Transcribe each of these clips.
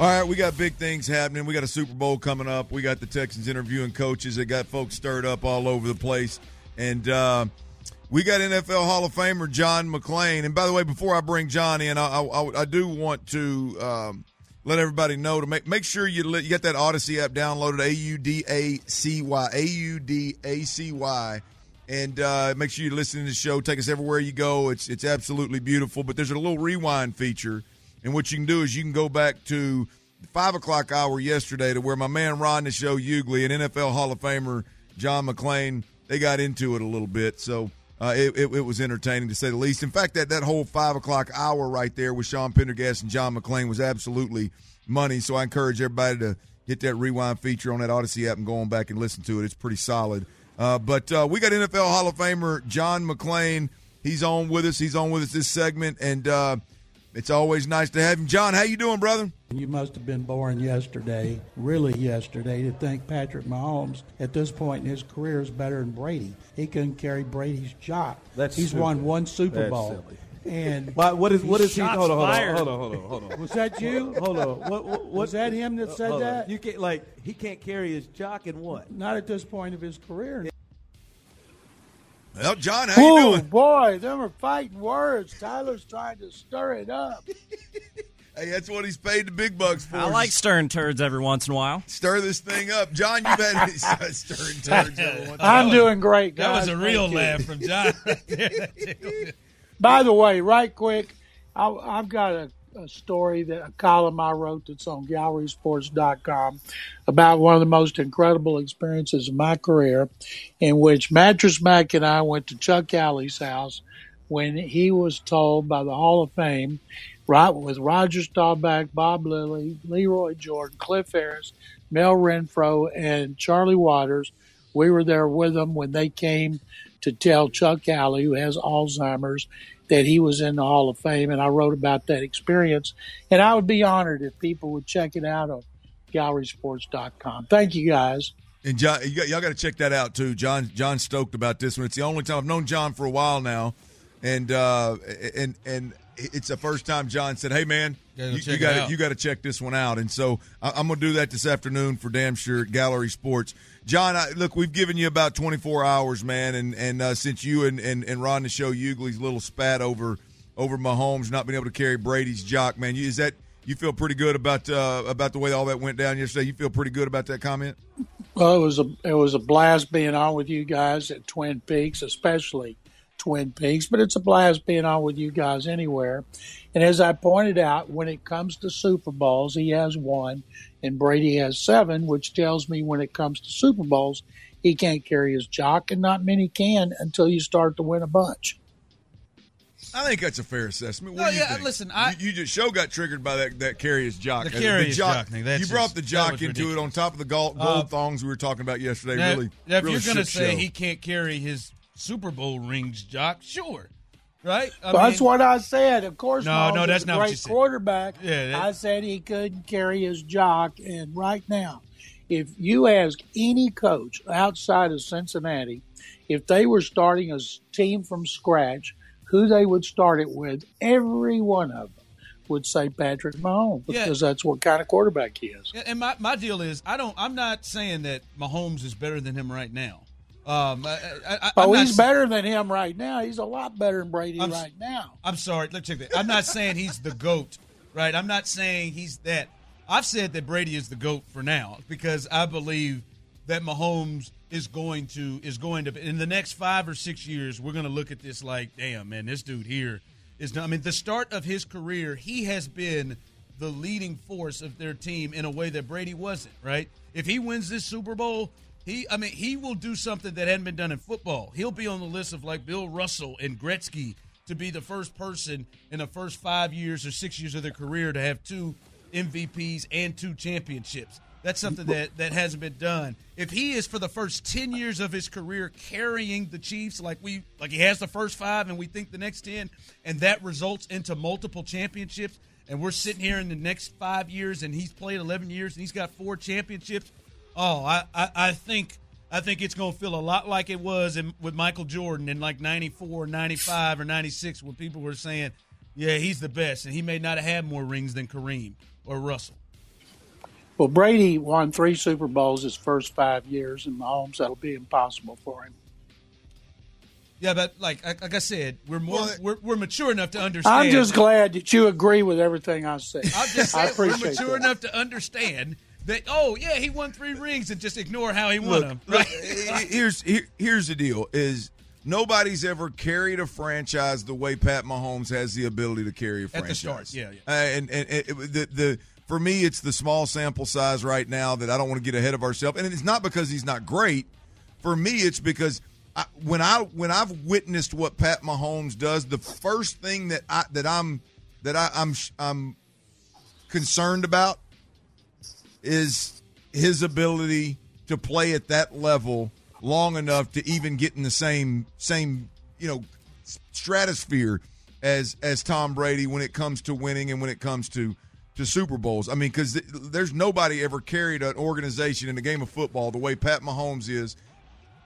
All right, we got big things happening. We got a Super Bowl coming up. We got the Texans interviewing coaches. They got folks stirred up all over the place. And uh, we got NFL Hall of Famer John McClain. And by the way, before I bring John in, I, I, I do want to um, let everybody know to make make sure you, let, you get that Audacy app downloaded. A U D A C Y A U D A C Y. And uh, make sure you listen to the show. Take us everywhere you go. It's it's absolutely beautiful. But there's a little rewind feature and what you can do is you can go back to the five o'clock hour yesterday to where my man Ron the Show Ugley and NFL Hall of Famer John McClain they got into it a little bit. So uh, it, it, it, was entertaining to say the least. In fact, that, that whole five o'clock hour right there with Sean Pendergast and John McClain was absolutely money. So I encourage everybody to hit that rewind feature on that Audacy app and go on back and listen to it. It's pretty solid. Uh, but uh, we got NFL Hall of Famer John McClain. He's on with us. He's on with us this segment, and uh, it's always nice to have him. John, how you doing, brother? You must have been born yesterday, really yesterday, to think Patrick Mahomes at this point in his career is better than Brady. He couldn't carry Brady's jock. That's He's stupid. won one Super That's Bowl. silly. And Why, what is what is he? Hold on, hold on, hold on, hold on, hold on. was that you? Hold on. What, what, what, Was that him that uh, said hold that? You can't like he can't carry his jock and what? Not at this point of his career. Well, John, how you Oh doing? boy, them are fighting words. Tyler's trying to stir it up. Hey, that's what he's paid the big bucks for. I like stirring turds every once in a while. stir this thing up, John. You've had stirring turds. every once in a I'm doing great, That was a real Thank you. laugh from John. right. By the way, right quick, I, I've got a, a story that a column I wrote that's on GallerySports.com about one of the most incredible experiences of my career, in which Mattress Mack and I went to Chuck Howley's house when he was told by the Hall of Fame, right with Roger Staubach, Bob Lilly, Lee Roy Jordan, Cliff Harris, Mel Renfro, and Charlie Waters. We were there with them when they came to tell Chuck Howley, who has Alzheimer's, that he was in the Hall of Fame. And I wrote about that experience. And I would be honored if people would check it out on gallerysports.com. Thank you, guys. And John, y'all got to check that out too. John, John stoked about this one. It's the only time I've known John for a while now, and uh, and and it's the first time John said, "Hey man, Gotta you, check got you got to check this one out." And so I, I'm gonna do that this afternoon for damn sure. at Gallery Sports, John. I, look, we've given you about 24 hours, man, and and uh, since you and and and Ron to show Ugley's little spat over over Mahomes not being able to carry Brady's jock, man, you, is that you feel pretty good about uh, about the way all that went down yesterday? You feel pretty good about that comment? Well, it was a it was a blast being on with you guys at Twin Peaks, especially Twin Peaks. But it's a blast being on with you guys anywhere. And as I pointed out, when it comes to Super Bowls, he has one, and Brady has seven, which tells me when it comes to Super Bowls, he can't carry his jock, and not many can until you start to win a bunch. I think that's a fair assessment. What No, do you yeah, think? listen, I- you, you just show got triggered by that that carrier's jock. The carrier's jock thing, that's you brought just- the jock was into it on top of the gold, Uh, thongs we were talking about yesterday. Now, really, now, if really you're going to say show. he can't carry his Super Bowl rings, Jock, sure, right? I that's mean, what I said. Of course, No, Mahomes no, that's not what great you said. quarterback. Yeah, that- I said he couldn't carry his jock. And right now, if you ask any coach outside of Cincinnati, if they were starting a team from scratch, who they would start it with, every one of them would say Patrick Mahomes Yeah. because that's what kind of quarterback he is. And my, my deal is, I don't. I'm not saying that Mahomes is better than him right now. Um, I, I, Oh, he's better than him right now. He's a lot better than Brady I'm- right now. I'm sorry. Let's check that. I'm not saying he's the goat, right? I'm not saying he's that. I've said that Brady is the goat for now because I believe that Mahomes is going to is going to in the next five or six years. We're going to look at this like, damn, man, this dude here is. Not, I mean, the start of his career, he has been the leading force of their team in a way that Brady wasn't. Right? If he wins this Super Bowl. He, I mean, he will do something that hadn't been done in football. He'll be on the list of like Bill Russell and Gretzky to be the first person in the first five years or six years of their career to have two MVPs and two championships. That's something that, that hasn't been done. If he is for the first ten years of his career carrying the Chiefs like we like he has the first five and we think the next ten, and that results into multiple championships, and we're sitting here in the next five years and he's played eleven years and he's got four championships. Oh, I, I, I think I think it's going to feel a lot like it was in, with Michael Jordan in like 94, 95, or 96 when people were saying, yeah, he's the best. And he may not have had more rings than Kareem or Russell. Well, Brady won three Super Bowls his first five years, and Mahomes that'll be impossible for him. Yeah, but like like like I said, we're more Well, we're, we're mature enough to understand. I'm just glad that you agree with everything I say. I'm just I saying we're mature that. enough to understand that. Oh yeah, he won three rings, and just ignore how he won Look, them. look, Right? eh, here's here, here's the deal: is nobody's ever carried a franchise the way Pat Mahomes has the ability to carry a At the franchise. start, yeah, yeah. Uh, and and, and it- the the for me, it's the small sample size right now that I don't want to get ahead of ourselves. And it's not because he's not great. For me, it's because I, when I when I've witnessed what Pat Mahomes does, the first thing that I that I'm that I, I'm I'm concerned about is his ability to play at that level long enough to even get in the same same you know stratosphere as as Tom Brady when it comes to winning and when it comes to to Super Bowls. I mean, because th- there's nobody ever carried an organization in the game of football the way Pat Mahomes is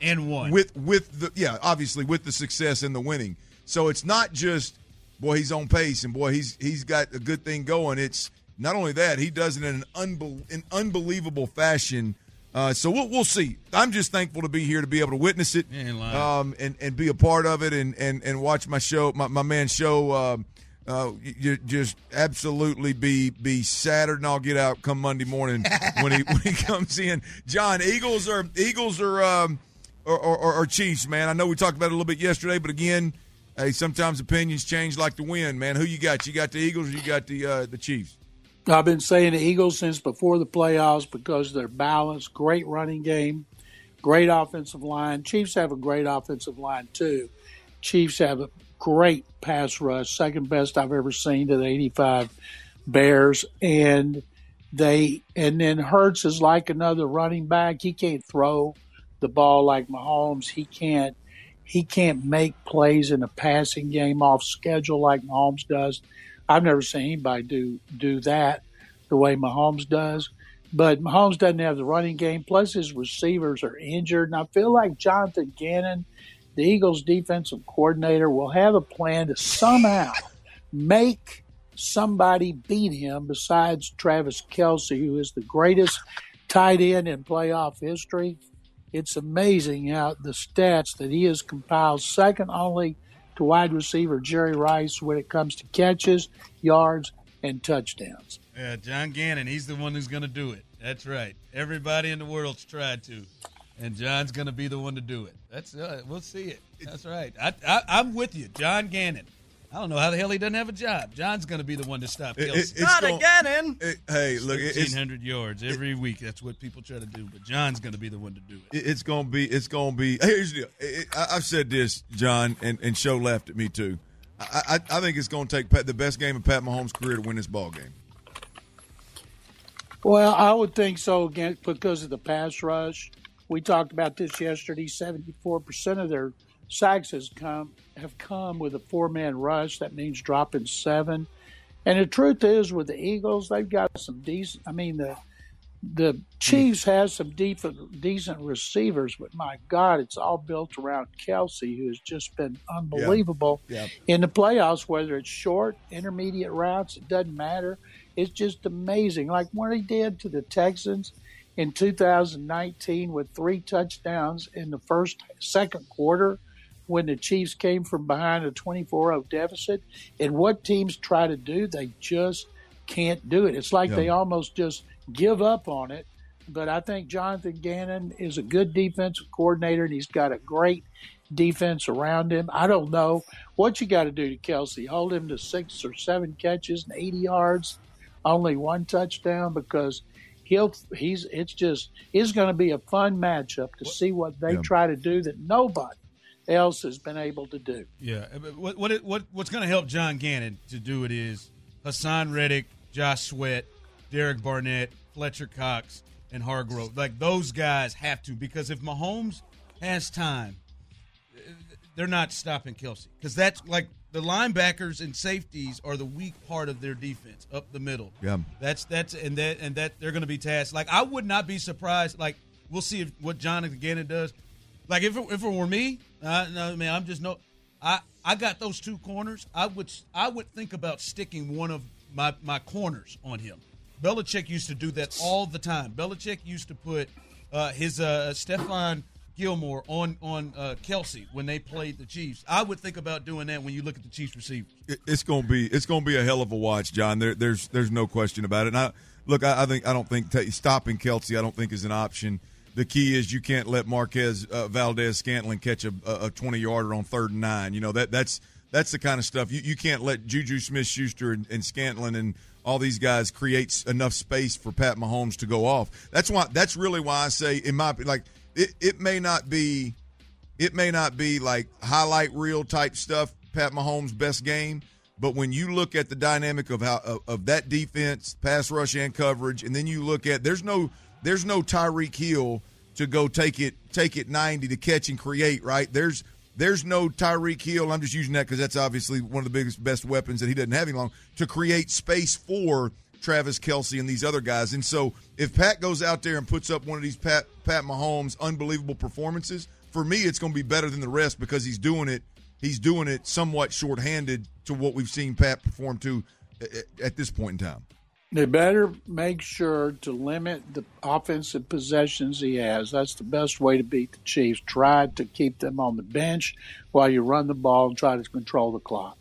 and one. with with the yeah obviously with the success and the winning so it's not just boy he's on pace and boy he's he's got a good thing going it's not only that he does it in an unbel- in unbelievable fashion uh, so we'll, we'll see i'm just thankful to be here to be able to witness it You ain't lying. um, and, and be a part of it and, and, and watch my show my, my man show um, uh, you just absolutely be be Saturday and I'll get out come Monday morning when he when he comes in. John, Eagles are Eagles are um, or, or, or, or Chiefs, man. I know we talked about it a little bit yesterday, but again, hey, sometimes opinions change like the wind, man. Who you got? You got the Eagles or you got the uh, the Chiefs? I've been saying the Eagles since before the playoffs because they're balanced, great running game, great offensive line. Chiefs have a great offensive line too. Chiefs have a great pass rush, second best I've ever seen to the 85 Bears, and they and then Hurts is like another running back. He can't throw the ball like Mahomes. He can't he can't make plays in a passing game off schedule like Mahomes does. I've never seen anybody do do that the way Mahomes does. But Mahomes doesn't have the running game. Plus, his receivers are injured, and I feel like Jonathan Gannon, the Eagles' defensive coordinator, will have a plan to somehow make somebody beat him besides Travis Kelce, who is the greatest tight end in playoff history. It's amazing how the stats that he has compiled, second only to wide receiver Jerry Rice when it comes to catches, yards, and touchdowns. Yeah, John Gannon, he's the one who's going to do it. That's right. Everybody in the world's tried to, and John's going to be the one to do it. That's uh, we'll see it. That's right. I, I, I'm with you, John Gannon. I don't know how the hell he doesn't have a job. John's going to be the one to stop It- Kelce. it- it's Not gon- again. it- hey, look, eighteen hundred yards every week. That's what people try to do, but John's going to be the one to do it. it- it's gonna be it's gonna be. Here's the deal. It- it- I- I've said this, John, and and show laughed at me too. I, I, I think it's gonna take Pat, the best game of Pat Mahomes' career to win this ball game. Well, I would think so again because of the pass rush. We talked about this yesterday. Seventy-four percent of their sacks has come have come with a four-man rush. That means dropping seven. And the truth is, with the Eagles, they've got some decent. I mean, the the Chiefs has some decent decent receivers, but my God, it's all built around Kelce, who has just been unbelievable Yeah. in the playoffs. Whether it's short, intermediate routes, it doesn't matter. It's just amazing, like what he did to the Texans in 2019 with three touchdowns in the first second quarter when the Chiefs came from behind a 24-0 deficit. And what teams try to do, they just can't do it. It's like Yeah. they almost just give up on it. But I think Jonathan Gannon is a good defensive coordinator, and he's got a great defense around him. I don't know what you got to do to Kelce. Hold him to six or seven catches and 80 yards, only one touchdown because he'll he's it's just it's going to be a fun matchup to see what they Yeah. try to do that nobody else has been able to do. Yeah, uh, what what what what's going to help John Gannon to do it is Haason Reddick, Josh Sweat, Derek Barnett, Fletcher Cox, and Hargrave. Like those guys have to because if Mahomes has time, uh, they're not stopping Kelce because that's like the linebackers and safeties are the weak part of their defense up the middle. Yeah. That's that's and that and that they're going to be tasked. Like I would not be surprised. Like we'll see if, what Jonathan Gannon does. Like if it, if it were me, uh, no man, I'm just no. I I got those two corners. I would I would think about sticking one of my my corners on him Belichick used to do that all the time. Belichick used to put uh, his uh, Stephon Gilmore on on uh, Kelce when they played the Chiefs. I would think about doing that when you look at the Chiefs receivers. It- It's gonna be it's gonna be a hell of a watch, John. There, there's there's no question about it. And I look, I, I think I don't think t- stopping Kelce, I don't think is an option. The key is you can't let Marquez uh, Valdes-Scantling catch a, a 20 yarder on third and nine. You know that that's that's the kind of stuff you, you can't let JuJu Smith-Schuster and, and Scantling and all these guys create enough space for Pat Mahomes to go off. That's why that's really why I say in my like it, it may not be it may not be like highlight reel type stuff, Pat Mahomes' best game, but when you look at the dynamic of how of, of that defense, pass rush and coverage, and then you look at there's no there's no Tyreek Hill to go take it take it 90 to catch and create, right? There's there's no Tyreek Hill. I'm just using that because that's obviously one of the biggest best weapons that he doesn't have any long to create space for Travis Kelce and these other guys. And so if Pat goes out there and puts up one of these Pat Pat Mahomes unbelievable performances, for me it's going to be better than the rest because he's doing it. He's doing it somewhat shorthanded to what we've seen Pat perform to at, at this point in time. They better make sure to limit the offensive possessions he has. That's the best way to beat the Chiefs. Try to keep them on the bench while you run the ball and try to control the clock.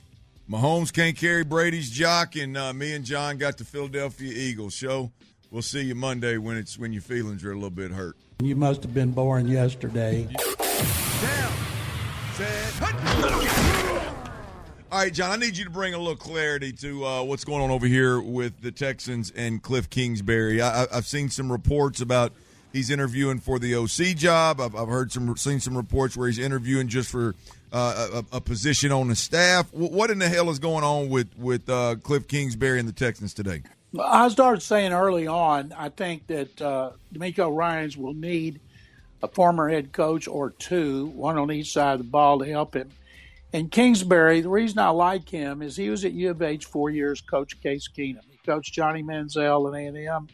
Mahomes can't carry Brady's jock, and uh, me and John got the Philadelphia Eagles show. We'll see you Monday when it's when your feelings are a little bit hurt. You must have been born yesterday. All right, John, I need you to bring a little clarity to uh, what's going on over here with the Texans and Cliff Kingsbury. I, I've seen some reports about he's interviewing for the OC job. I've, I've heard some, seen some reports where he's interviewing just for uh, a, a position on the staff. Wh- What in the hell is going on with with uh, Cliff Kingsbury and the Texans today? I started saying early on, I think that uh, DeMeco Ryans will need a former head coach or two, one on each side of the ball to help him. And Kingsbury, the reason I like him is he was at U of H four years, coached Case Keenum. He coached Johnny Manziel and A&M.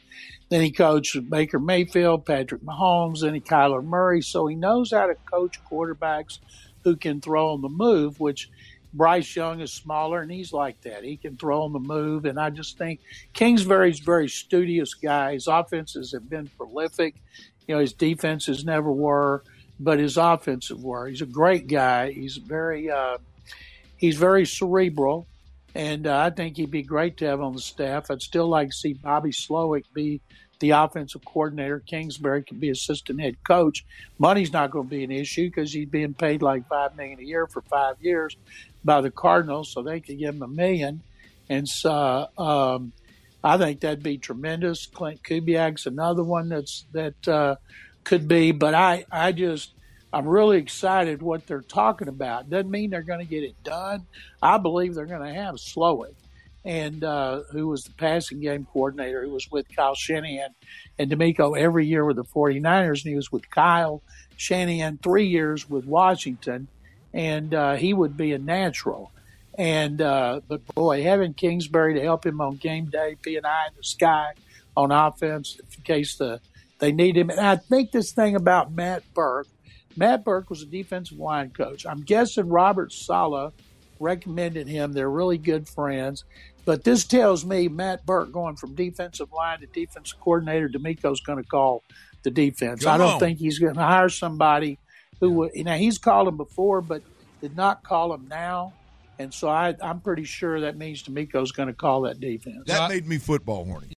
Then he coached Baker Mayfield, Patrick Mahomes, he Kyler Murray. So he knows how to coach quarterbacks who can throw on the move, which Bryce Young is smaller and he's like that. He can throw on the move. And I just think Kingsbury's very studious guy. His offenses have been prolific. You know, his defenses never were, but his offensive were. He's a great guy. He's very, uh, he's very cerebral. And uh, I think he'd be great to have on the staff. I'd still like to see Bobby Slowik be the offensive coordinator. Kingsbury could be assistant head coach. Money's not going to be an issue because he's being paid like five million a year for five years by the Cardinals, so they could give him a million. And so um, I think that'd be tremendous. Klint Kubiak's another one that's that uh, could be, but I I just I'm really excited what they're talking about. Doesn't mean they're going to get it done. I believe they're going to have Slowik, and uh, who was the passing game coordinator, who was with Kyle Shanahan and DeMeco every year with the 49ers, and he was with Kyle Shanahan three years with Washington, and uh, he would be a natural. And uh, but boy, having Kingsbury to help him on game day, be an eye in the sky on offense in case the they need him. And I think this thing about Matt Burke. Matt Burke was a defensive line coach. I'm guessing Robert Saleh recommended him. They're really good friends. But this tells me Matt Burke going from defensive line to defensive coordinator, DeMeco's going to call the defense. Come I don't on. think he's going to hire somebody who would. You now he's called him before, but did not call him now. And so I, I'm pretty sure that means DeMeco's going to call that defense. That made me football horny.